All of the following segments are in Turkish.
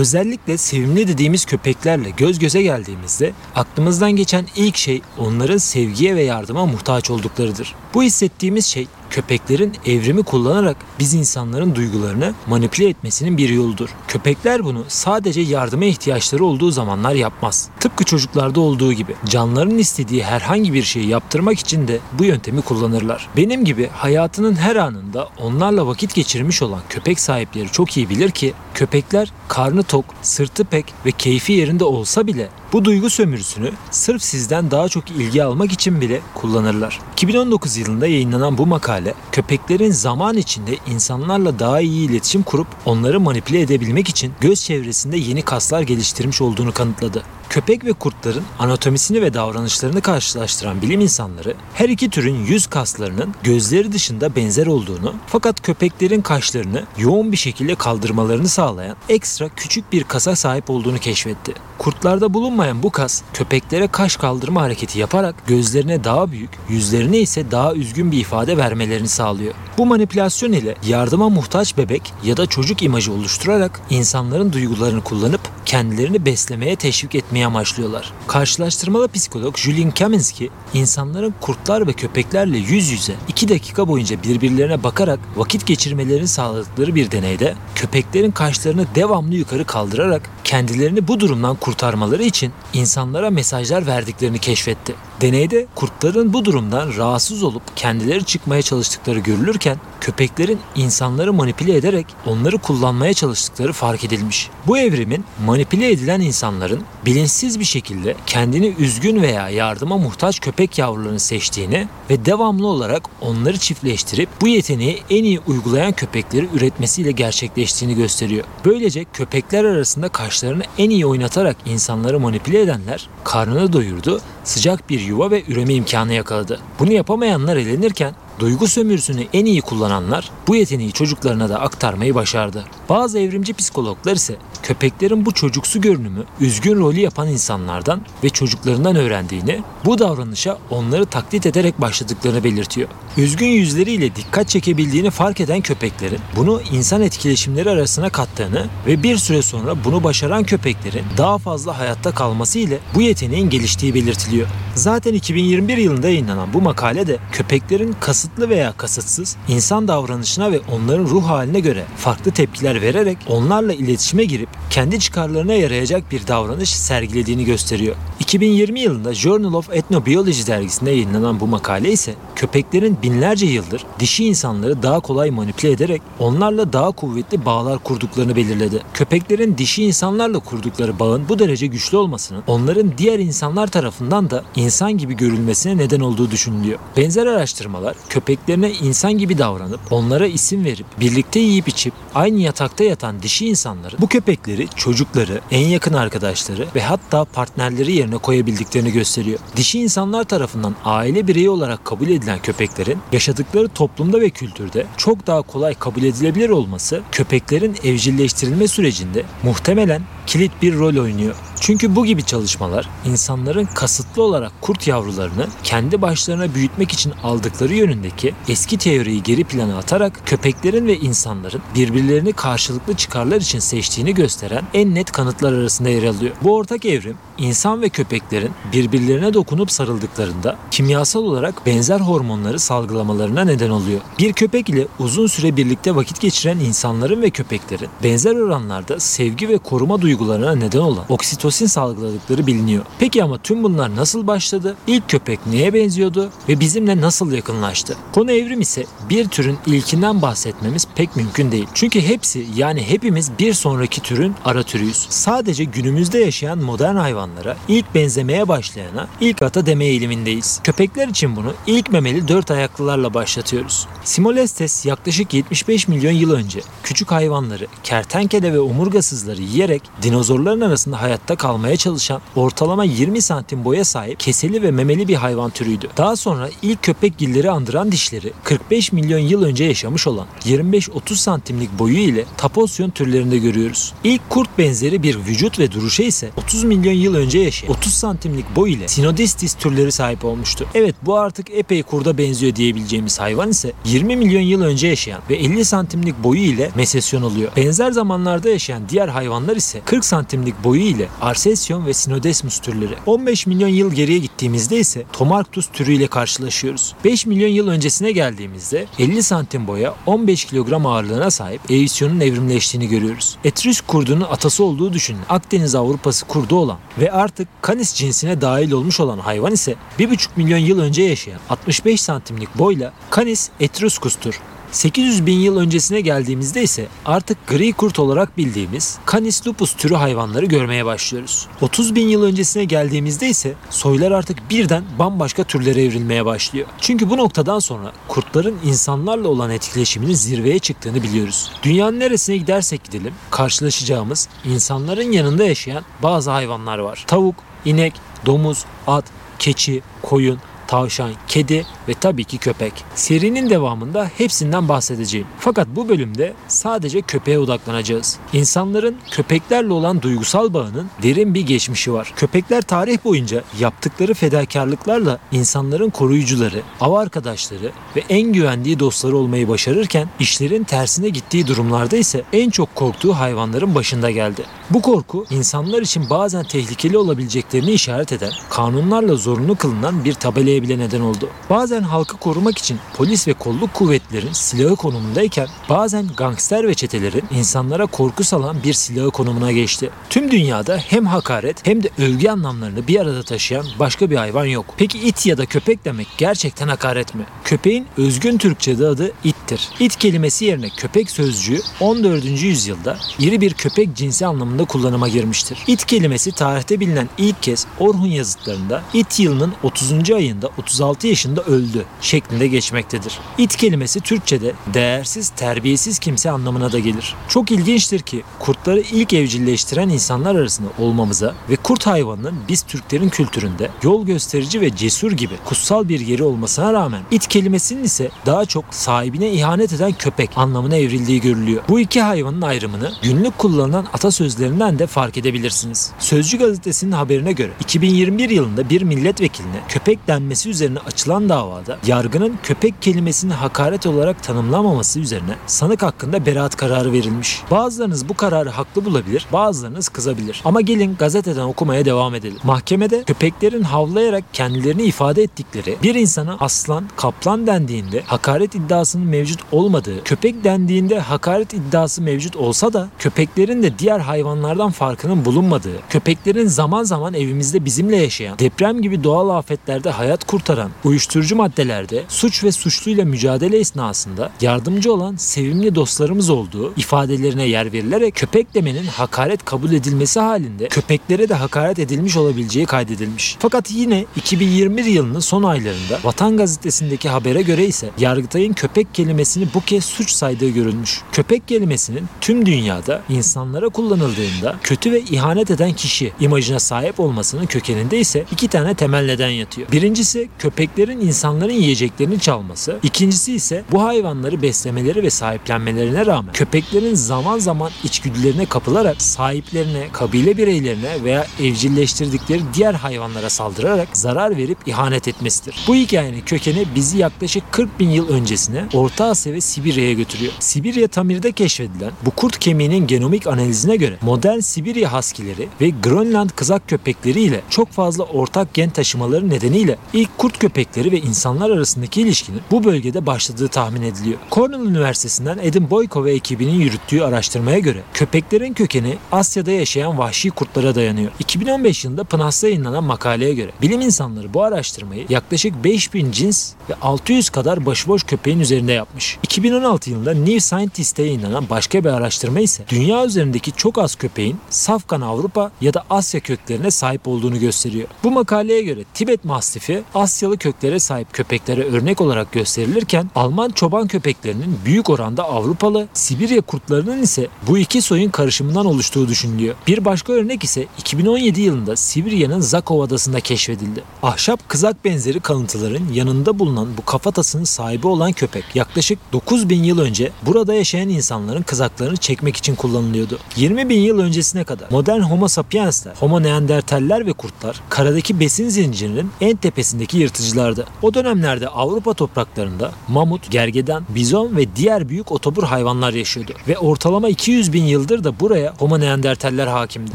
Özellikle sevimli dediğimiz köpeklerle göz göze geldiğimizde aklımızdan geçen ilk şey onların sevgiye ve yardıma muhtaç olduklarıdır. Bu hissettiğimiz şey köpeklerin evrimi kullanarak biz insanların duygularını manipüle etmesinin bir yoludur. Köpekler bunu sadece yardıma ihtiyaçları olduğu zamanlar yapmaz. Tıpkı çocuklarda olduğu gibi canlarının istediği herhangi bir şeyi yaptırmak için de bu yöntemi kullanırlar. Benim gibi hayatının her anında onlarla vakit geçirmiş olan köpek sahipleri çok iyi bilir ki köpekler karnı tok, sırtı pek ve keyfi yerinde olsa bile bu duygu sömürüsünü sırf sizden daha çok ilgi almak için bile kullanırlar. 2019 yılında yayınlanan bu makale köpeklerin zaman içinde insanlarla daha iyi iletişim kurup onları manipüle edebilmek için göz çevresinde yeni kaslar geliştirmiş olduğunu kanıtladı. Köpek ve kurtların anatomisini ve davranışlarını karşılaştıran bilim insanları her iki türün yüz kaslarının gözleri dışında benzer olduğunu fakat köpeklerin kaşlarını yoğun bir şekilde kaldırmalarını sağlayan ekstra küçük bir kasa sahip olduğunu keşfetti. Kurtlarda bulunmayan bu kas köpeklere kaş kaldırma hareketi yaparak gözlerine daha büyük, yüzlerine ise daha üzgün bir ifade vermelerini sağlıyor. Bu manipülasyon ile yardıma muhtaç bebek ya da çocuk imajı oluşturarak insanların duygularını kullanıp kendilerini beslemeye teşvik etmeye amaçlıyorlar. Karşılaştırmalı psikolog Julian Kaminsky, insanların kurtlar ve köpeklerle yüz yüze 2 dakika boyunca birbirlerine bakarak vakit geçirmelerini sağladıkları bir deneyde köpeklerin kaşlarını devamlı yukarı kaldırarak kendilerini bu durumdan kurtarmaları için insanlara mesajlar verdiklerini keşfetti. Deneyde kurtların bu durumdan rahatsız olup kendileri çıkmaya çalıştıkları görülürken köpeklerin insanları manipüle ederek onları kullanmaya çalıştıkları fark edilmiş. Bu evrimin manipüle edilen insanların bilinçsiz bir şekilde kendini üzgün veya yardıma muhtaç köpek yavrularını seçtiğini ve devamlı olarak onları çiftleştirip bu yeteneği en iyi uygulayan köpekleri üretmesiyle gerçekleştiğini gösteriyor. Böylece köpekler arasında kaşlarını en iyi oynatarak insanları manipüle edenler karnını doyurdu, sıcak bir yuva ve üreme imkanı yakaladı. Bunu yapamayanlar elenirken Duygu sömürüsünü en iyi kullananlar bu yeteneği çocuklarına da aktarmayı başardı. Bazı evrimci psikologlar ise köpeklerin bu çocuksu görünümü üzgün rolü yapan insanlardan ve çocuklarından öğrendiğini, bu davranışa onları taklit ederek başladıklarını belirtiyor. Üzgün yüzleriyle dikkat çekebildiğini fark eden köpeklerin bunu insan etkileşimleri arasına kattığını ve bir süre sonra bunu başaran köpeklerin daha fazla hayatta kalması ile bu yeteneğin geliştiği belirtiliyor. Zaten 2021 yılında yayınlanan bu makalede köpeklerin kasıtlı veya kasıtsız insan davranışına ve onların ruh haline göre farklı tepkiler vererek onlarla iletişime girip kendi çıkarlarına yarayacak bir davranış sergilediğini gösteriyor. 2020 yılında Journal of Ethnobiology dergisinde yayınlanan bu makale ise köpeklerin binlerce yıldır dişi insanları daha kolay manipüle ederek onlarla daha kuvvetli bağlar kurduklarını belirledi. Köpeklerin dişi insanlarla kurdukları bağın bu derece güçlü olmasının onların diğer insanlar tarafından da insan gibi görülmesine neden olduğu düşünülüyor. Benzer araştırmalar köpeklerine insan gibi davranıp onlara isim verip birlikte yiyip içip aynı yatakta yatan dişi insanların bu köpekleri çocukları, en yakın arkadaşları ve hatta partnerleri yerine koyabildiklerini gösteriyor. Dişi insanlar tarafından aile bireyi olarak kabul edilen köpeklerin yaşadıkları toplumda ve kültürde çok daha kolay kabul edilebilir olması köpeklerin evcilleştirilme sürecinde muhtemelen kilit bir rol oynuyor. Çünkü bu gibi çalışmalar insanların kasıtlı olarak kurt yavrularını kendi başlarına büyütmek için aldıkları yönündeki eski teoriyi geri plana atarak köpeklerin ve insanların birbirlerini karşılıklı çıkarlar için seçtiğini gösteren en net kanıtlar arasında yer alıyor. Bu ortak evrim insan ve köpeklerin birbirlerine dokunup sarıldıklarında kimyasal olarak benzer hormonları salgılamalarına neden oluyor. Bir köpek ile uzun süre birlikte vakit geçiren insanların ve köpeklerin benzer oranlarda sevgi ve koruma duygularına neden olan oksitosin salgıladıkları biliniyor. Peki ama tüm bunlar nasıl başladı? İlk köpek neye benziyordu ve bizimle nasıl yakınlaştı? Konu evrim ise bir türün ilkinden bahsetmemiz pek mümkün değil. Çünkü hepsi yani hepimiz bir sonraki türün ara türüyüz. Sadece günümüzde yaşayan modern hayvanlara ilk benzemeye başlayana ilk ata deme eğilimindeyiz. Köpekler için bunu ilk memeli dört ayaklılarla başlatıyoruz. Simolestes yaklaşık 75 milyon yıl önce küçük hayvanları, kertenkele ve omurgasızları yiyerek dinozorların arasında hayatta kalmaya çalışan ortalama 20 santim boya sahip keseli ve memeli bir hayvan türüydü. Daha sonra ilk köpek gilleri andıran dişleri 45 milyon yıl önce yaşamış olan 25-30 santimlik boyu ile taposyon türlerinde görüyoruz. İlk kurt benzeri bir vücut ve duruşa ise 30 milyon yıl önce yaşayan 30 santimlik boy ile Sinodistis türleri sahip olmuştu. Evet bu artık epey kurda benziyor diyebileceğimiz hayvan ise 20 milyon yıl önce yaşayan ve 50 santimlik boyu ile mesesyon oluyor. Benzer zamanlarda yaşayan diğer hayvanlar ise 40 santimlik boyu ile Arsesyon ve Sinodesmus türleri. 15 milyon yıl geriye gittiğimizde ise Tomarctus türüyle karşılaşıyoruz. 5 milyon yıl öncesine geldiğimizde 50 santim boya 15 kilogram ağırlığına sahip Eisyon'un evrimleştiğini görüyoruz. Etrüsk kurdunun atası olduğu düşünün. Akdeniz Avrupası kurdu olan ve artık Canis cinsine dahil olmuş olan hayvan ise 1,5 milyon yıl önce yaşayan 65 santimlik boyla Canis etruscus'tur. 800 bin yıl öncesine geldiğimizde ise artık gri kurt olarak bildiğimiz Canis lupus türü hayvanları görmeye başlıyoruz. 30 bin yıl öncesine geldiğimizde ise soylar artık birden bambaşka türlere evrilmeye başlıyor. Çünkü bu noktadan sonra kurtların insanlarla olan etkileşiminin zirveye çıktığını biliyoruz. Dünyanın neresine gidersek gidelim karşılaşacağımız insanların yanında yaşayan bazı hayvanlar var. Tavuk, inek, domuz, at, keçi, koyun, tavşan, kedi ve tabii ki köpek. Serinin devamında hepsinden bahsedeceğim. Fakat bu bölümde sadece köpeğe odaklanacağız. İnsanların köpeklerle olan duygusal bağının derin bir geçmişi var. Köpekler tarih boyunca yaptıkları fedakarlıklarla insanların koruyucuları, av arkadaşları ve en güvendiği dostları olmayı başarırken işlerin tersine gittiği durumlarda ise en çok korktuğu hayvanların başında geldi. Bu korku insanlar için bazen tehlikeli olabileceklerini işaret eden, kanunlarla zorunlu kılınan bir tabelaya bile neden oldu. Bazen halkı korumak için polis ve kolluk kuvvetlerin silahı konumundayken bazen gangster ve çetelerin insanlara korku salan bir silahı konumuna geçti. Tüm dünyada hem hakaret hem de övgü anlamlarını bir arada taşıyan başka bir hayvan yok. Peki it ya da köpek demek gerçekten hakaret mi? Köpeğin özgün Türkçe'de adı ittir. İt kelimesi yerine köpek sözcüğü 14. yüzyılda iri bir köpek cinsi anlamında kullanıma girmiştir. İt kelimesi tarihte bilinen ilk kez Orhun yazıtlarında it yılının 30. ayında 36 yaşında öldü şeklinde geçmektedir. İt kelimesi Türkçe'de değersiz, terbiyesiz kimse anlamına da gelir. Çok ilginçtir ki kurtları ilk evcilleştiren insanlar arasında olmamıza ve kurt hayvanının biz Türklerin kültüründe yol gösterici ve cesur gibi kutsal bir yeri olmasına rağmen it kelimesinin ise daha çok sahibine ihanet eden köpek anlamına evrildiği görülüyor. Bu iki hayvanın ayrımını günlük kullanılan atasözlerinden de fark edebilirsiniz. Sözcü gazetesinin haberine göre 2021 yılında bir milletvekiline köpek denmesi üzerine açılan davada yargının köpek kelimesini hakaret olarak tanımlamaması üzerine sanık hakkında beraat kararı verilmiş. Bazılarınız bu kararı haklı bulabilir, bazılarınız kızabilir. Ama gelin gazeteden okumaya devam edelim. Mahkemede köpeklerin havlayarak kendilerini ifade ettikleri bir insana aslan, kaplan dendiğinde hakaret iddiasının mevcut olmadığı, köpek dendiğinde hakaret iddiası mevcut olsa da köpeklerin de diğer hayvanlardan farkının bulunmadığı, köpeklerin zaman zaman evimizde bizimle yaşayan, deprem gibi doğal afetlerde hayat kurtaran, uyuşturucu maddelerde suç ve suçluyla mücadele esnasında yardımcı olan sevimli dostlarımız olduğu ifadelerine yer verilerek köpek demenin hakaret kabul edilmesi halinde köpeklere de hakaret edilmiş olabileceği kaydedilmiş. Fakat yine 2021 yılının son aylarında Vatan Gazetesi'ndeki habere göre ise Yargıtay'ın köpek kelimesini bu kez suç saydığı görülmüş. Köpek kelimesinin tüm dünyada insanlara kullanıldığında kötü ve ihanet eden kişi imajına sahip olmasının kökeninde ise iki tane temel neden yatıyor. Birincisi köpeklerin insanların yiyeceklerini çalması. İkincisi ise bu hayvanları beslemeleri ve sahiplenmelerine rağmen köpeklerin zaman zaman içgüdülerine kapılarak sahiplerine, kabile bireylerine veya evcilleştirdikleri diğer hayvanlara saldırarak zarar verip ihanet etmesidir. Bu hikayenin kökeni bizi yaklaşık 40 bin yıl öncesine Orta Asya ve Sibirya'ya götürüyor. Sibirya Tamir'de keşfedilen bu kurt kemiğinin genomik analizine göre modern Sibirya haskileri ve Grönland kızak köpekleri ile çok fazla ortak gen taşımaları nedeniyle ilk kurt köpekleri ve insanlar arasındaki ilişkinin bu bölgede başladığı tahmin ediliyor. Cornell Üniversitesi'nden Edin Boyko ve ekibinin yürüttüğü araştırmaya göre köpeklerin kökeni Asya'da yaşayan vahşi kurtlara dayanıyor. 2015 yılında PNAS'ta yayınlanan makaleye göre bilim insanları bu araştırmayı yaklaşık 5000 cins ve 600 kadar başıboş köpeğin üzerinde yapmış. 2016 yılında New Scientist'te yayınlanan başka bir araştırma ise dünya üzerindeki çok az köpeğin safkan Avrupa ya da Asya köklerine sahip olduğunu gösteriyor. Bu makaleye göre Tibet Mastifi Asyalı köklere sahip köpeklere örnek olarak gösterilirken Alman çoban köpeklerinin büyük oranda Avrupalı, Sibirya kurtlarının ise bu iki soyun karışımından oluştuğu düşünülüyor. Bir başka örnek ise 2017 yılında Sibirya'nın Zakov adasında keşfedildi. Ahşap kızak benzeri kalıntıların yanında bulunan bu kafatasının sahibi olan köpek yaklaşık 9000 yıl önce burada yaşayan insanların kızaklarını çekmek için kullanılıyordu. 20 bin yıl öncesine kadar modern Homo sapiensler, Homo neandertaller ve kurtlar karadaki besin zincirinin en tepesindeki yırtıcılardı. O dönemlerde Avrupa topraklarında mamut, gergedan, bizon ve diğer büyük otobur hayvanlar yaşıyordu. Ve ortalama 200 bin yıldır da buraya Homo neandertaller hakimdi.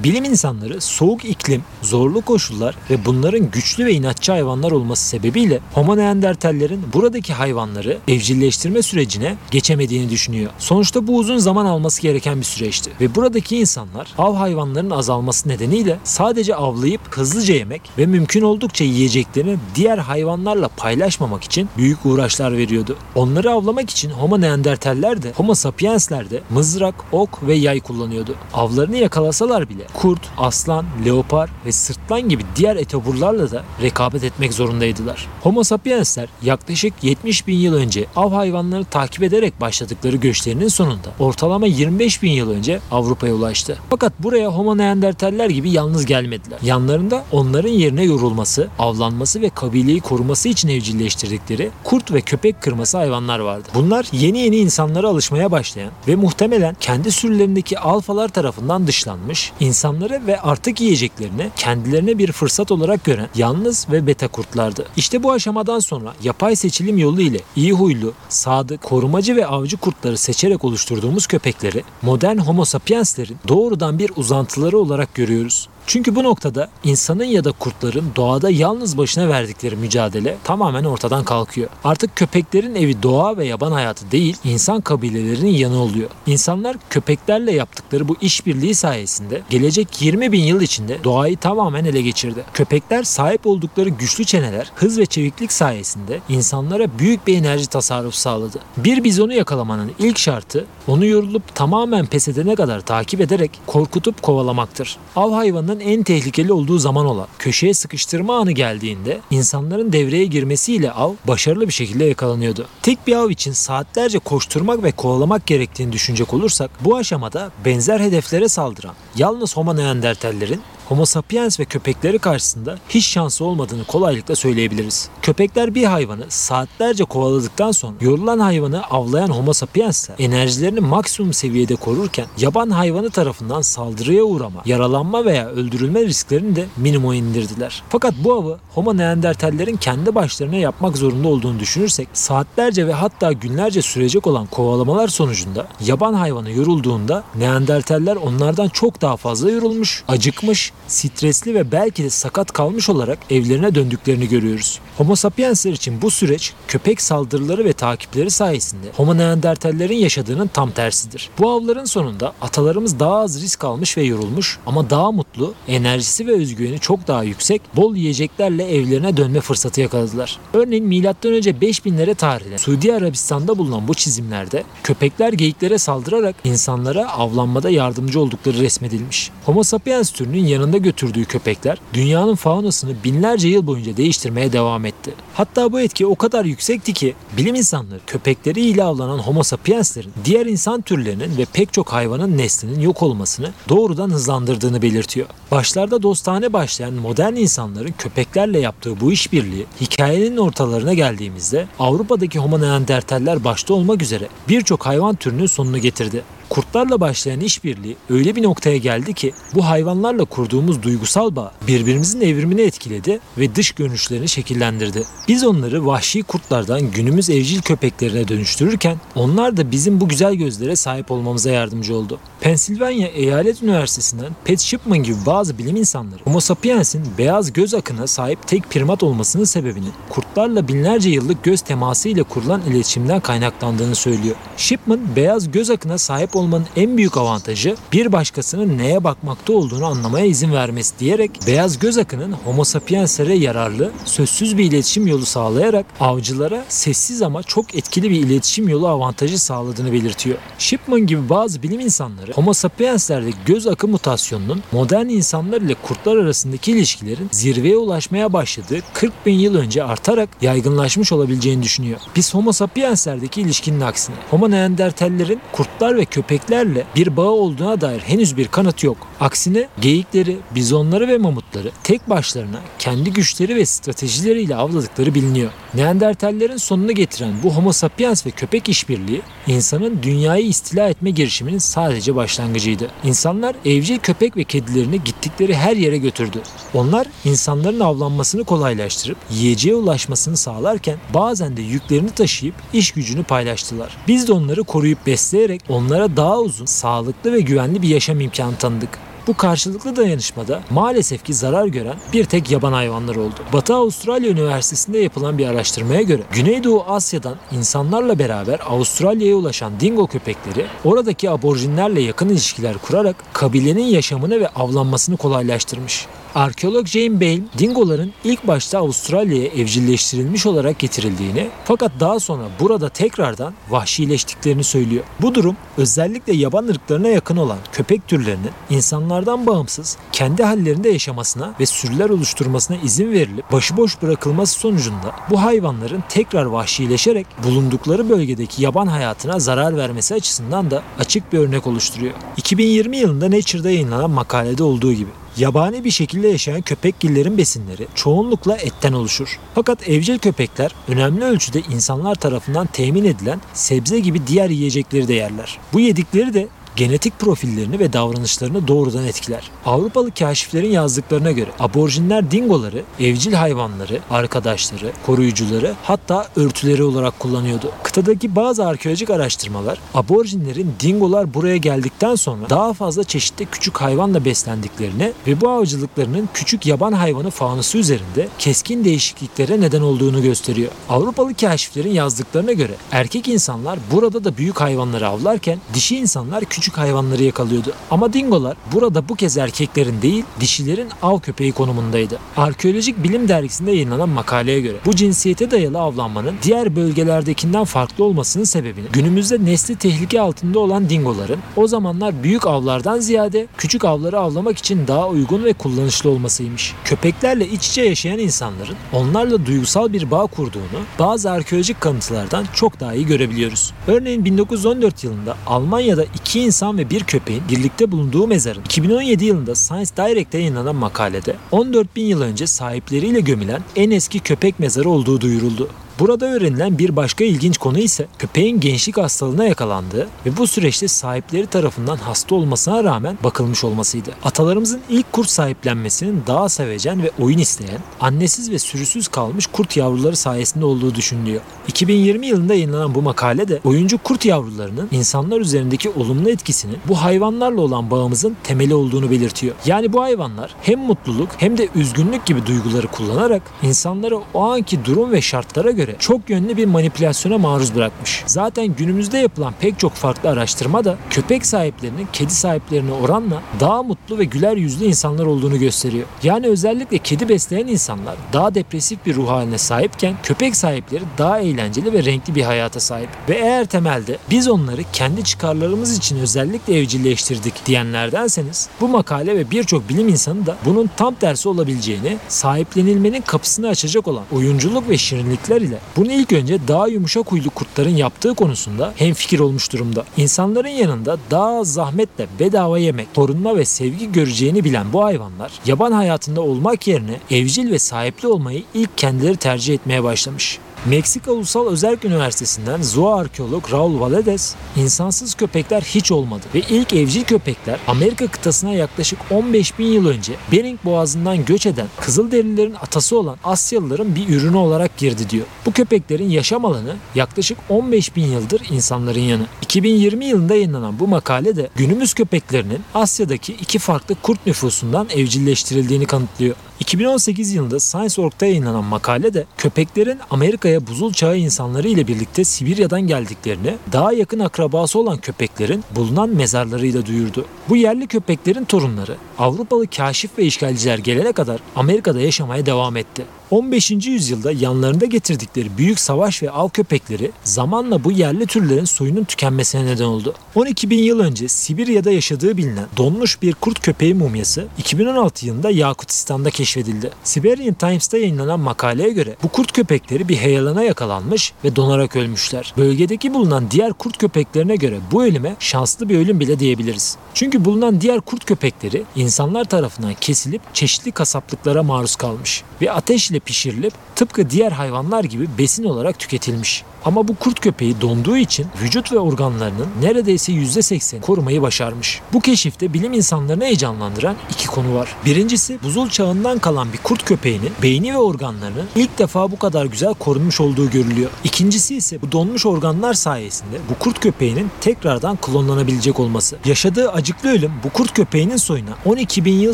Bilim insanları soğuk iklim, zorlu koşullar ve bunların güçlü ve inatçı hayvanlar olması sebebiyle Homo neandertallerin buradaki hayvanları evcilleştirme sürecine geçemediğini düşünüyor. Sonuçta bu uzun zaman alması gereken bir süreçti. Ve buradaki insanlar av hayvanlarının azalması nedeniyle sadece avlayıp hızlıca yemek ve mümkün oldukça yiyeceklerini diğer hayvanlarla paylaşmamak için büyük uğraşlar veriyordu. Onları avlamak için Homo neandertaller de Homo sapiensler de mızrak, ok ve yay kullanıyordu. Avlarını yakalasalar bile kurt, aslan, leopar ve sırtlan gibi diğer etoburlarla da rekabet etmek zorundaydılar. Homo sapiensler yaklaşık 70 bin yıl önce av hayvanlarını takip ederek başladıkları göçlerinin sonunda ortalama 25 bin yıl önce Avrupa'ya ulaştı. Fakat buraya Homo neandertaller gibi yalnız gelmediler. Yanlarında onların yerine yorulması, avlanması ve kabileyi koruması için evcilleştirdikleri kurt ve köpek kırması hayvanlar vardı. Bunlar yeni yeni insanlara alışmaya başlayan ve muhtemelen kendi sürülerindeki alfalar tarafından dışlanmış, insanları ve artık yiyeceklerini kendilerine bir fırsat olarak gören yalnız ve beta kurtlardı. İşte bu aşamadan sonra yapay seçilim yolu ile iyi huylu, sadık, korumacı ve avcı kurtları seçerek oluşturduğumuz köpekleri modern homo sapienslerin doğrudan bir uzantıları olarak görüyoruz. Çünkü bu noktada insanın ya da kurtların doğada yalnız başına verdikleri mücadele tamamen ortadan kalkıyor. Artık köpeklerin evi doğa ve yaban hayatı değil, insan kabilelerinin yanı oluyor. İnsanlar köpeklerle yaptıkları bu işbirliği sayesinde gelecek 20 bin yıl içinde doğayı tamamen ele geçirdi. Köpekler sahip oldukları güçlü çeneler, hız ve çeviklik sayesinde insanlara büyük bir enerji tasarrufu sağladı. Bir bizonu yakalamanın ilk şartı onu yorulup tamamen pes edene kadar takip ederek korkutup kovalamaktır. Av hayvanının en tehlikeli olduğu zaman olan köşeye sıkıştırma anı geldiğinde insanların devreye girmesiyle av başarılı bir şekilde yakalanıyordu. Tek bir av için saatlerce koşturmak ve kovalamak gerektiğini düşünecek olursak bu aşamada benzer hedeflere saldıran yalnız Homo neandertallerin Homo sapiens ve köpekleri karşısında hiç şansı olmadığını kolaylıkla söyleyebiliriz. Köpekler bir hayvanı saatlerce kovaladıktan sonra yorulan hayvanı avlayan Homo sapiensler enerjilerini maksimum seviyede korurken yaban hayvanı tarafından saldırıya uğrama, yaralanma veya öldürülme risklerini de minimuma indirdiler. Fakat bu avı Homo neandertallerin kendi başlarına yapmak zorunda olduğunu düşünürsek saatlerce ve hatta günlerce sürecek olan kovalamalar sonucunda yaban hayvanı yorulduğunda neandertaller onlardan çok daha fazla yorulmuş, acıkmış stresli ve belki de sakat kalmış olarak evlerine döndüklerini görüyoruz. Homo sapiensler için bu süreç köpek saldırıları ve takipleri sayesinde Homo neandertallerin yaşadığının tam tersidir. Bu avların sonunda atalarımız daha az risk almış ve yorulmuş ama daha mutlu, enerjisi ve özgüveni çok daha yüksek, bol yiyeceklerle evlerine dönme fırsatı yakaladılar. Örneğin M.Ö. 5000'lere tarihli Suudi Arabistan'da bulunan bu çizimlerde köpekler geyiklere saldırarak insanlara avlanmada yardımcı oldukları resmedilmiş. Homo sapiens türünün yanında götürdüğü köpekler dünyanın faunasını binlerce yıl boyunca değiştirmeye devam etti. Hatta bu etki o kadar yüksekti ki bilim insanları köpekleriyle avlanan Homo sapienslerin diğer insan türlerinin ve pek çok hayvanın neslinin yok olmasını doğrudan hızlandırdığını belirtiyor. Başlarda dostane başlayan modern insanların köpeklerle yaptığı bu işbirliği hikayenin ortalarına geldiğimizde Avrupa'daki Homo neandertaller başta olmak üzere birçok hayvan türünün sonunu getirdi. Kurtlarla başlayan işbirliği öyle bir noktaya geldi ki bu hayvanlarla kurduğumuz duygusal bağ birbirimizin evrimini etkiledi ve dış görünüşlerini şekillendirdi. Biz onları vahşi kurtlardan günümüz evcil köpeklerine dönüştürürken onlar da bizim bu güzel gözlere sahip olmamıza yardımcı oldu. Pensilvanya Eyalet Üniversitesi'nden Pat Shipman gibi bazı bilim insanları Homo sapiens'in beyaz göz akına sahip tek primat olmasının sebebini kurtlarla binlerce yıllık göz teması ile kurulan iletişimden kaynaklandığını söylüyor. Shipman beyaz göz akına sahip olmanın en büyük avantajı bir başkasının neye bakmakta olduğunu anlamaya izin vermesi diyerek beyaz göz akının homo sapienslere yararlı, sözsüz bir iletişim yolu sağlayarak avcılara sessiz ama çok etkili bir iletişim yolu avantajı sağladığını belirtiyor. Shipman gibi bazı bilim insanları homo sapienslerde göz akı mutasyonunun modern insanlar ile kurtlar arasındaki ilişkilerin zirveye ulaşmaya başladığı 40 bin yıl önce artarak yaygınlaşmış olabileceğini düşünüyor. Biz homo sapienslerdeki ilişkinin aksine homo neandertallerin kurtlar ve köpeklerle bir bağı olduğuna dair henüz bir kanıt yok. Aksine geyikleri, bizonları ve mamutları tek başlarına kendi güçleri ve stratejileriyle avladıkları biliniyor. Neandertallerin sonunu getiren bu homo sapiens ve köpek işbirliği insanın dünyayı istila etme girişiminin sadece başlangıcıydı. İnsanlar evcil köpek ve kedilerini gittikleri her yere götürdü. Onlar insanların avlanmasını kolaylaştırıp yiyeceğe ulaşmasını sağlarken bazen de yüklerini taşıyıp iş gücünü paylaştılar. Biz de onları koruyup besleyerek onlara daha uzun, sağlıklı ve güvenli bir yaşam imkanı tanıdık. Bu karşılıklı dayanışmada maalesef ki zarar gören bir tek yaban hayvanlar oldu. Batı Avustralya Üniversitesi'nde yapılan bir araştırmaya göre Güneydoğu Asya'dan insanlarla beraber Avustralya'ya ulaşan dingo köpekleri oradaki aborjinlerle yakın ilişkiler kurarak kabilenin yaşamını ve avlanmasını kolaylaştırmış. Arkeolog Jane Bale, dingoların ilk başta Avustralya'ya evcilleştirilmiş olarak getirildiğini fakat daha sonra burada tekrardan vahşileştiklerini söylüyor. Bu durum özellikle yaban ırklarına yakın olan köpek türlerinin insanlardan bağımsız kendi hallerinde yaşamasına ve sürüler oluşturmasına izin verilip başıboş bırakılması sonucunda bu hayvanların tekrar vahşileşerek bulundukları bölgedeki yaban hayatına zarar vermesi açısından da açık bir örnek oluşturuyor. 2020 yılında Nature'da yayınlanan makalede olduğu gibi Yabani bir şekilde yaşayan köpekgillerin besinleri çoğunlukla etten oluşur. Fakat evcil köpekler önemli ölçüde insanlar tarafından temin edilen sebze gibi diğer yiyecekleri de yerler. Bu yedikleri de genetik profillerini ve davranışlarını doğrudan etkiler. Avrupalı kaşiflerin yazdıklarına göre aborjinler dingoları evcil hayvanları, arkadaşları, koruyucuları hatta örtüleri olarak kullanıyordu. Kıtadaki bazı arkeolojik araştırmalar aborjinlerin dingolar buraya geldikten sonra daha fazla çeşitli küçük hayvanla beslendiklerini ve bu avcılıklarının küçük yaban hayvanı faunusu üzerinde keskin değişikliklere neden olduğunu gösteriyor. Avrupalı kaşiflerin yazdıklarına göre erkek insanlar burada da büyük hayvanları avlarken dişi insanlar küçük küçük hayvanları yakalıyordu. Ama dingolar burada bu kez erkeklerin değil dişilerin av köpeği konumundaydı. Arkeolojik Bilim Dergisi'nde yayınlanan makaleye göre bu cinsiyete dayalı avlanmanın diğer bölgelerdekinden farklı olmasının sebebini günümüzde nesli tehlike altında olan dingoların o zamanlar büyük avlardan ziyade küçük avları avlamak için daha uygun ve kullanışlı olmasıymış. Köpeklerle iç içe yaşayan insanların onlarla duygusal bir bağ kurduğunu bazı arkeolojik kanıtlardan çok daha iyi görebiliyoruz. Örneğin 1914 yılında Almanya'da iki insan insan ve bir köpeğin birlikte bulunduğu mezarın 2017 yılında Science Direct'te yayınlanan makalede 14 bin yıl önce sahipleriyle gömülen en eski köpek mezarı olduğu duyuruldu. Burada öğrenilen bir başka ilginç konu ise köpeğin gençlik hastalığına yakalandığı ve bu süreçte sahipleri tarafından hasta olmasına rağmen bakılmış olmasıydı. Atalarımızın ilk kurt sahiplenmesinin daha sevecen ve oyun isteyen, annesiz ve sürüsüz kalmış kurt yavruları sayesinde olduğu düşünülüyor. 2020 yılında yayınlanan bu makalede oyuncu kurt yavrularının insanlar üzerindeki olumlu etkisinin bu hayvanlarla olan bağımızın temeli olduğunu belirtiyor. Yani bu hayvanlar hem mutluluk hem de üzgünlük gibi duyguları kullanarak insanları o anki durum ve şartlara göre göre çok yönlü bir manipülasyona maruz bırakmış. Zaten günümüzde yapılan pek çok farklı araştırma da köpek sahiplerinin kedi sahiplerine oranla daha mutlu ve güler yüzlü insanlar olduğunu gösteriyor. Yani özellikle kedi besleyen insanlar daha depresif bir ruh haline sahipken köpek sahipleri daha eğlenceli ve renkli bir hayata sahip. Ve eğer temelde biz onları kendi çıkarlarımız için özellikle evcilleştirdik diyenlerdenseniz bu makale ve birçok bilim insanı da bunun tam tersi olabileceğini, sahiplenilmenin kapısını açacak olan oyunculuk ve şirinlikler ile bunu ilk önce daha yumuşak huylu kurtların yaptığı konusunda hemfikir olmuş durumda. İnsanların yanında daha zahmetle bedava yemek, korunma ve sevgi göreceğini bilen bu hayvanlar yaban hayatında olmak yerine evcil ve sahipli olmayı ilk kendileri tercih etmeye başlamış. Meksika Ulusal Özerk Üniversitesi'nden zooarkeolog Raul Valadez, insansız köpekler hiç olmadı ve ilk evcil köpekler Amerika kıtasına yaklaşık 15 bin yıl önce Bering Boğazı'ndan göç eden Kızılderililerin atası olan Asyalıların bir ürünü olarak girdi diyor. Bu köpeklerin yaşam alanı yaklaşık 15 bin yıldır insanların yanı. 2020 yılında yayınlanan bu makalede günümüz köpeklerinin Asya'daki iki farklı kurt nüfusundan evcilleştirildiğini kanıtlıyor. 2018 yılında Science.org'da yayınlanan makalede köpeklerin Amerika'ya buzul çağı insanları ile birlikte Sibirya'dan geldiklerini, daha yakın akrabası olan köpeklerin bulunan mezarlarıyla duyurdu. Bu yerli köpeklerin torunları Avrupalı kaşif ve işgalciler gelene kadar Amerika'da yaşamaya devam etti. 15. yüzyılda yanlarında getirdikleri büyük savaş ve av köpekleri zamanla bu yerli türlerin soyunun tükenmesine neden oldu. 12 bin yıl önce Sibirya'da yaşadığı bilinen donmuş bir kurt köpeği mumyası 2016 yılında Yakutistan'da keşfedildi. Siberian Times'ta yayınlanan makaleye göre bu kurt köpekleri bir heyelana yakalanmış ve donarak ölmüşler. Bölgedeki bulunan diğer kurt köpeklerine göre bu ölüme şanslı bir ölüm bile diyebiliriz. Çünkü bulunan diğer kurt köpekleri insanlar tarafından kesilip çeşitli kasaplıklara maruz kalmış ve ateşle pişirilip tıpkı diğer hayvanlar gibi besin olarak tüketilmiş. Ama bu kurt köpeği donduğu için vücut ve organlarının neredeyse %80 korumayı başarmış. Bu keşifte bilim insanlarını heyecanlandıran iki konu var. Birincisi buzul çağından kalan bir kurt köpeğinin beyni ve organlarının ilk defa bu kadar güzel korunmuş olduğu görülüyor. İkincisi ise bu donmuş organlar sayesinde bu kurt köpeğinin tekrardan klonlanabilecek olması. Yaşadığı acıklı ölüm bu kurt köpeğinin soyuna 12 bin yıl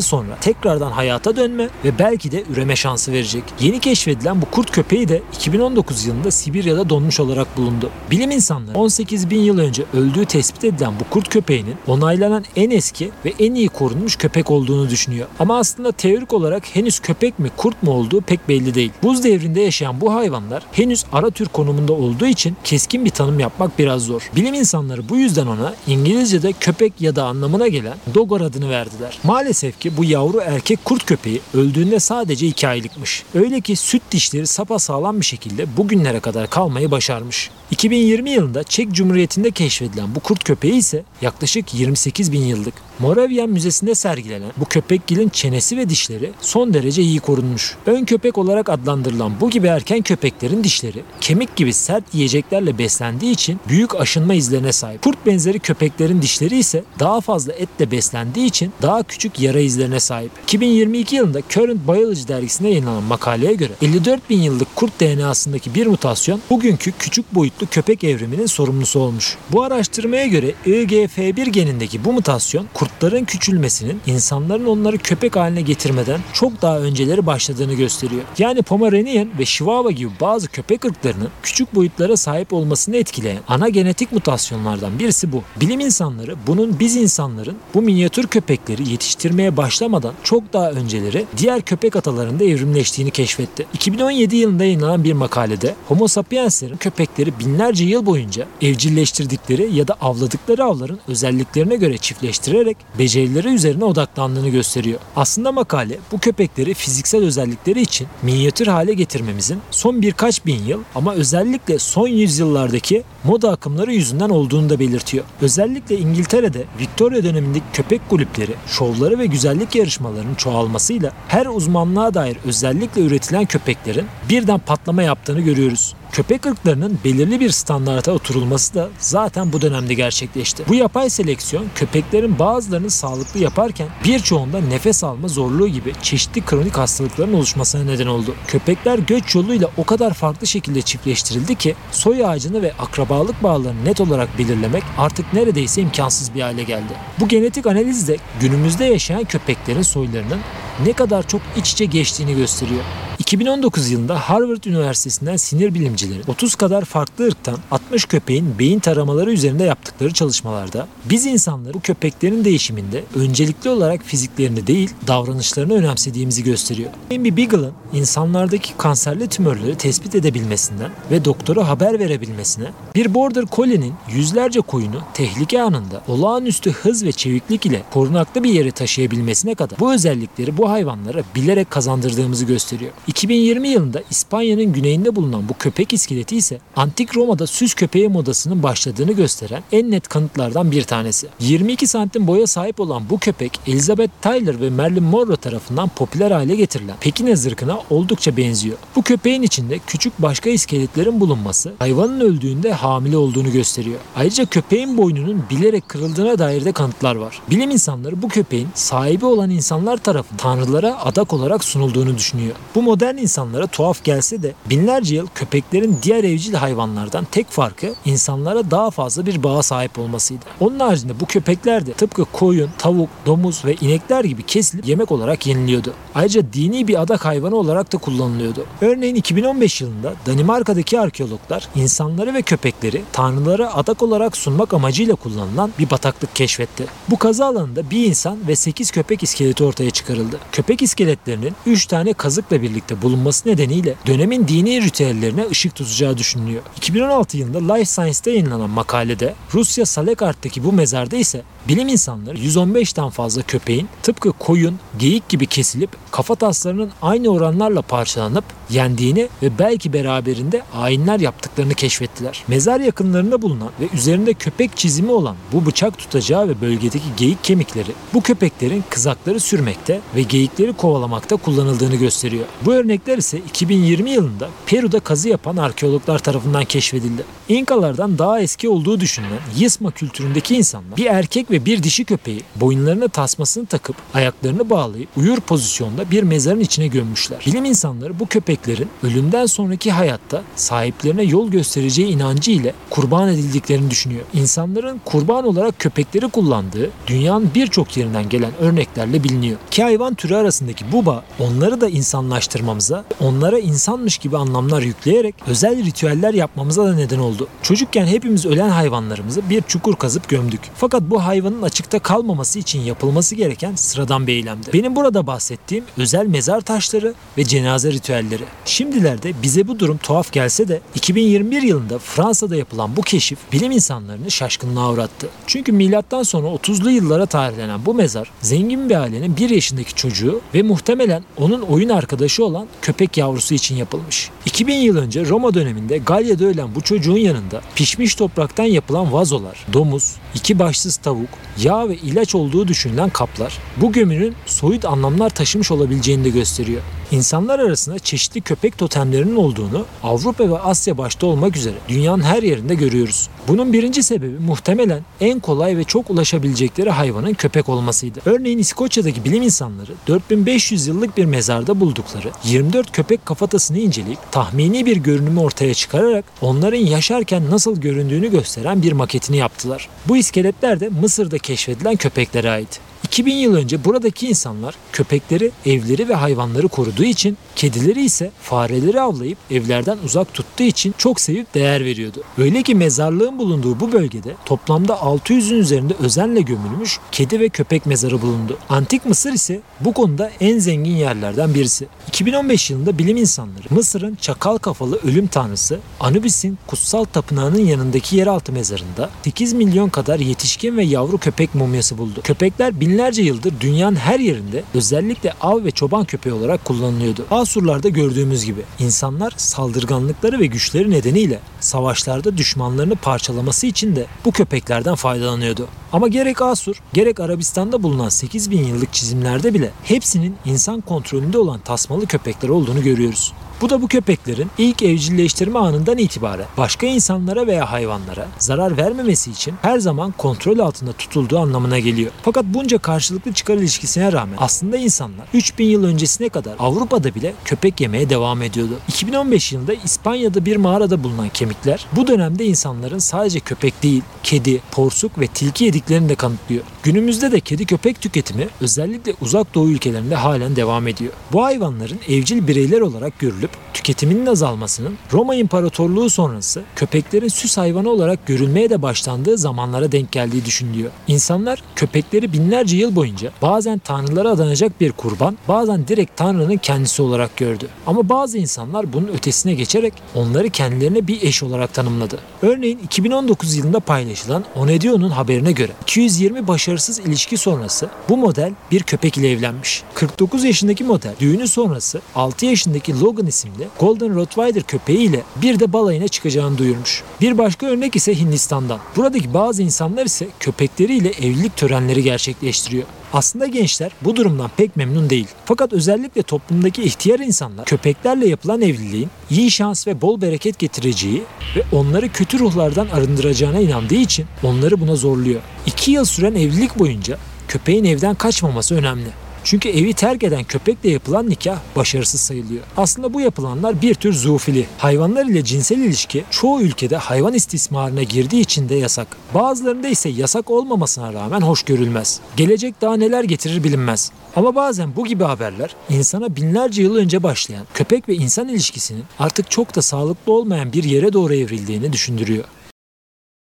sonra tekrardan hayata dönme ve belki de üreme şansı verecek. Yeni keşfedilen bu kurt köpeği de 2019 yılında Sibirya'da donmuş olarak bulundu. Bilim insanları 18 bin yıl önce öldüğü tespit edilen bu kurt köpeğinin onaylanan en eski ve en iyi korunmuş köpek olduğunu düşünüyor. Ama aslında teorik olarak henüz köpek mi kurt mu olduğu pek belli değil. Buz devrinde yaşayan bu hayvanlar henüz ara tür konumunda olduğu için keskin bir tanım yapmak biraz zor. Bilim insanları bu yüzden ona İngilizce'de köpek ya da anlamına gelen dogor adını verdiler. Maalesef ki bu yavru erkek kurt köpeği öldüğünde sadece 2 aylıkmış. Öyle ki süt dişleri sapasağlam bir şekilde bugünlere kadar kalmayı başarmış. 2020 yılında Çek Cumhuriyeti'nde keşfedilen bu kurt köpeği ise yaklaşık 28 bin yıllık. Moravian Müzesi'nde sergilenen bu köpekgilin çenesi ve dişleri son derece iyi korunmuş. Ön köpek olarak adlandırılan bu gibi erken köpeklerin dişleri kemik gibi sert yiyeceklerle beslendiği için büyük aşınma izlerine sahip. Kurt benzeri köpeklerin dişleri ise daha fazla etle beslendiği için daha küçük yara izlerine sahip. 2022 yılında Current Biology dergisinde yayınlanan makaleye göre 54 bin yıllık kurt DNA'sındaki bir mutasyon bugünkü küçük boyutlu köpek evriminin sorumlusu olmuş. Bu araştırmaya göre IGF1 genindeki bu mutasyon kurtların küçülmesinin insanların onları köpek haline getirmeden çok daha önceleri başladığını gösteriyor. Yani Pomeranian ve Chihuahua gibi bazı köpek ırklarının küçük boyutlara sahip olmasını etkileyen ana genetik mutasyonlardan birisi bu. Bilim insanları bunun biz insanların bu minyatür köpekleri yetiştirmeye başlamadan çok daha önceleri diğer köpek atalarında evrimleştiğini keşfetti. 2017 yılında yayınlanan bir makalede Homo sapienslerin köpekleri binlerce yıl boyunca evcilleştirdikleri ya da avladıkları avların özelliklerine göre çiftleştirerek becerileri üzerine odaklandığını gösteriyor. Aslında makale bu köpekleri fiziksel özellikleri için minyatür hale getirmemizin son birkaç bin yıl ama özellikle son yüzyıllardaki moda akımları yüzünden olduğunu da belirtiyor. Özellikle İngiltere'de Victoria dönemindeki köpek kulüpleri, şovları ve güzellik yarışmalarının çoğalmasıyla her uzmanlığa dair özellikle üretilen köpeklerin birden patlama yaptığını görüyoruz. Köpek ırklarının belirli bir standarta oturulması da zaten bu dönemde gerçekleşti. Bu yapay seleksiyon köpeklerin bazılarını sağlıklı yaparken birçoğunda nefes alma zorluğu gibi çeşitli kronik hastalıkların oluşmasına neden oldu. Köpekler göç yoluyla o kadar farklı şekilde çiftleştirildi ki soy ağacını ve akrabalık bağlarını net olarak belirlemek artık neredeyse imkansız bir hale geldi. Bu genetik analizde günümüzde yaşayan köpeklerin soylarının ne kadar çok iç içe geçtiğini gösteriyor. 2019 yılında Harvard Üniversitesi'nden sinir bilimcileri 30 kadar farklı ırktan 60 köpeğin beyin taramaları üzerinde yaptıkları çalışmalarda biz insanları bu köpeklerin değişiminde öncelikli olarak fiziklerini değil davranışlarını önemsediğimizi gösteriyor. Amy Beagle'ın insanlardaki kanserli tümörleri tespit edebilmesinden ve doktora haber verebilmesine bir Border Collie'nin yüzlerce koyunu tehlike anında olağanüstü hız ve çeviklik ile korunaklı bir yere taşıyabilmesine kadar bu özellikleri bu hayvanlara bilerek kazandırdığımızı gösteriyor. 2020 yılında İspanya'nın güneyinde bulunan bu köpek iskeleti ise antik Roma'da süs köpeği modasının başladığını gösteren en net kanıtlardan bir tanesi. 22 santim boya sahip olan bu köpek Elizabeth Taylor ve Marilyn Monroe tarafından popüler hale getirilen Pekine zırkına oldukça benziyor. Bu köpeğin içinde küçük başka iskeletlerin bulunması hayvanın öldüğünde hamile olduğunu gösteriyor. Ayrıca köpeğin boynunun bilerek kırıldığına dair de kanıtlar var. Bilim insanları bu köpeğin sahibi olan insanlar tarafından tanrılara adak olarak sunulduğunu düşünüyor. Bu modern insanlara tuhaf gelse de binlerce yıl köpeklerin diğer evcil hayvanlardan tek farkı farkı insanlara daha fazla bir bağa sahip olmasıydı. Onun haricinde bu köpekler de tıpkı koyun, tavuk, domuz ve inekler gibi kesilip yemek olarak yeniliyordu. Ayrıca dini bir adak hayvanı olarak da kullanılıyordu. Örneğin 2015 yılında Danimarka'daki arkeologlar insanları ve köpekleri tanrılara adak olarak sunmak amacıyla kullanılan bir bataklık keşfetti. Bu kazı alanında bir insan ve 8 köpek iskeleti ortaya çıkarıldı. Köpek iskeletlerinin 3 tane kazıkla birlikte bulunması nedeniyle dönemin dini ritüellerine ışık tutacağı düşünülüyor. 2016 yılında Life Science'da yayınlanan makalede Rusya Salekart'taki bu mezarda ise bilim insanları 115'ten fazla köpeğin tıpkı koyun, geyik gibi kesilip kafa taslarının aynı oranlarla parçalanıp yendiğini ve belki beraberinde ayinler yaptıklarını keşfettiler. Mezar yakınlarında bulunan ve üzerinde köpek çizimi olan bu bıçak tutacağı ve bölgedeki geyik kemikleri bu köpeklerin kızakları sürmekte ve geyikleri kovalamakta kullanıldığını gösteriyor. Bu örnekler ise 2020 yılında Peru'da kazı yapan arkeologlar tarafından keşfedildi. İnkalardan daha eski olduğu düşünülen Yisma kültüründeki insanlar bir erkek ve bir dişi köpeği boyunlarına tasmasını takıp ayaklarını bağlayıp uyur pozisyonda bir mezarın içine gömmüşler. Bilim insanları bu köpeklerin ölümden sonraki hayatta sahiplerine yol göstereceği inancı ile kurban edildiklerini düşünüyor. İnsanların kurban olarak köpekleri kullandığı dünyanın birçok yerinden gelen örneklerle biliniyor. Ki hayvan türü arasındaki bu bağ onları da insanlaştırmamıza, onlara insanmış gibi anlamlar yükleyerek özel ritüeller yapmamıza da neden oldu. Çocukken hepimiz ölen hayvanlarımızı bir çukur kazıp gömdük. Fakat bu hayvanın açıkta kalmaması için yapılması gereken sıradan bir eylemdi. Benim burada bahsettiğim özel mezar taşları ve cenaze ritüelleri. Şimdilerde bize bu durum tuhaf gelse de 2021 yılında Fransa'da yapılan bu keşif bilim insanlarını şaşkınlığa uğrattı. Çünkü milattan sonra 30'lu yıllara tarihlenen bu mezar zengin bir ailenin 1 yaşındaki çocuğu ve muhtemelen onun oyun arkadaşı olan köpek yavrusu için yapılmış. 2000 yıl önce Roma döneminde Galya'da ölen bu çocuğun yanında pişmiş topraktan yapılan vazolar, domuz, iki başsız tavuk, yağ ve ilaç olduğu düşünülen kaplar bu gömünün soyut anlamlar taşımış olabileceğini de gösteriyor. İnsanlar arasında çeşitli köpek totemlerinin olduğunu Avrupa ve Asya başta olmak üzere dünyanın her yerinde görüyoruz. Bunun birinci sebebi muhtemelen en kolay ve çok ulaşabilecekleri hayvanın köpek olmasıydı. Örneğin İskoçya'daki bilim insanları 4500 yıllık bir mezarda buldukları 24 köpek kafatasını inceleyip tahmini bir görünümü ortaya çıkararak onların yaşarken nasıl göründüğünü gösteren bir maketini yaptılar. Bu iskeletler de Mısır'da keşfedilen köpeklere ait. 2000 yıl önce buradaki insanlar köpekleri, evleri ve hayvanları koruduğu için, kedileri ise fareleri avlayıp evlerden uzak tuttuğu için çok sevip değer veriyordu. Öyle ki mezarlığın bulunduğu bu bölgede toplamda 600'ün üzerinde özenle gömülmüş kedi ve köpek mezarı bulundu. Antik Mısır ise bu konuda en zengin yerlerden birisi. 2015 yılında bilim insanları Mısır'ın çakal kafalı ölüm tanrısı Anubis'in kutsal tapınağının yanındaki yeraltı mezarında 8 milyon kadar yetişkin ve yavru köpek mumyası buldu. Köpekler binlerce yıldır dünyanın her yerinde özellikle av ve çoban köpeği olarak kullanılıyordu. Asurlarda gördüğümüz gibi insanlar saldırganlıkları ve güçleri nedeniyle savaşlarda düşmanlarını parçalaması için de bu köpeklerden faydalanıyordu. Ama gerek Asur gerek Arabistan'da bulunan 8000 yıllık çizimlerde bile hepsinin insan kontrolünde olan tasmalı köpekler olduğunu görüyoruz. Bu da bu köpeklerin ilk evcilleştirme anından itibaren başka insanlara veya hayvanlara zarar vermemesi için her zaman kontrol altında tutulduğu anlamına geliyor. Fakat bunca karşılıklı çıkar ilişkisine rağmen aslında insanlar 3000 yıl öncesine kadar Avrupa'da bile köpek yemeye devam ediyordu. 2015 yılında İspanya'da bir mağarada bulunan kemikler bu dönemde insanların sadece köpek değil, kedi, porsuk ve tilki yediklerini de kanıtlıyor. Günümüzde de kedi köpek tüketimi özellikle uzak doğu ülkelerinde halen devam ediyor. Bu hayvanların evcil bireyler olarak görülüp tüketiminin azalmasının Roma İmparatorluğu sonrası köpeklerin süs hayvanı olarak görülmeye de başlandığı zamanlara denk geldiği düşünülüyor. İnsanlar köpekleri binlerce yıl boyunca bazen tanrılara adanacak bir kurban, bazen direkt tanrının kendisi olarak gördü. Ama bazı insanlar bunun ötesine geçerek onları kendilerine bir eş olarak tanımladı. Örneğin 2019 yılında paylaşılan Onedio'nun haberine göre 220 başarısız ilişki sonrası bu model bir köpek ile evlenmiş. 49 yaşındaki model düğünü sonrası 6 yaşındaki Logan isimli Golden Rottweiler köpeğiyle bir de balayına çıkacağını duyurmuş. Bir başka örnek ise Hindistan'dan. Buradaki bazı insanlar ise köpekleriyle evlilik törenleri gerçekleştiriyor. Aslında gençler bu durumdan pek memnun değil. Fakat özellikle toplumdaki ihtiyar insanlar köpeklerle yapılan evliliğin iyi şans ve bol bereket getireceği ve onları kötü ruhlardan arındıracağına inandığı için onları buna zorluyor. İki yıl süren evlilik boyunca köpeğin evden kaçmaması önemli. Çünkü evi terk eden köpekle yapılan nikah başarısız sayılıyor. Aslında bu yapılanlar bir tür zoofili. Hayvanlar ile cinsel ilişki çoğu ülkede hayvan istismarına girdiği için de yasak. Bazılarında ise yasak olmamasına rağmen hoş görülmez. Gelecek daha neler getirir bilinmez. Ama bazen bu gibi haberler insana binlerce yıl önce başlayan köpek ve insan ilişkisinin artık çok da sağlıklı olmayan bir yere doğru evrildiğini düşündürüyor.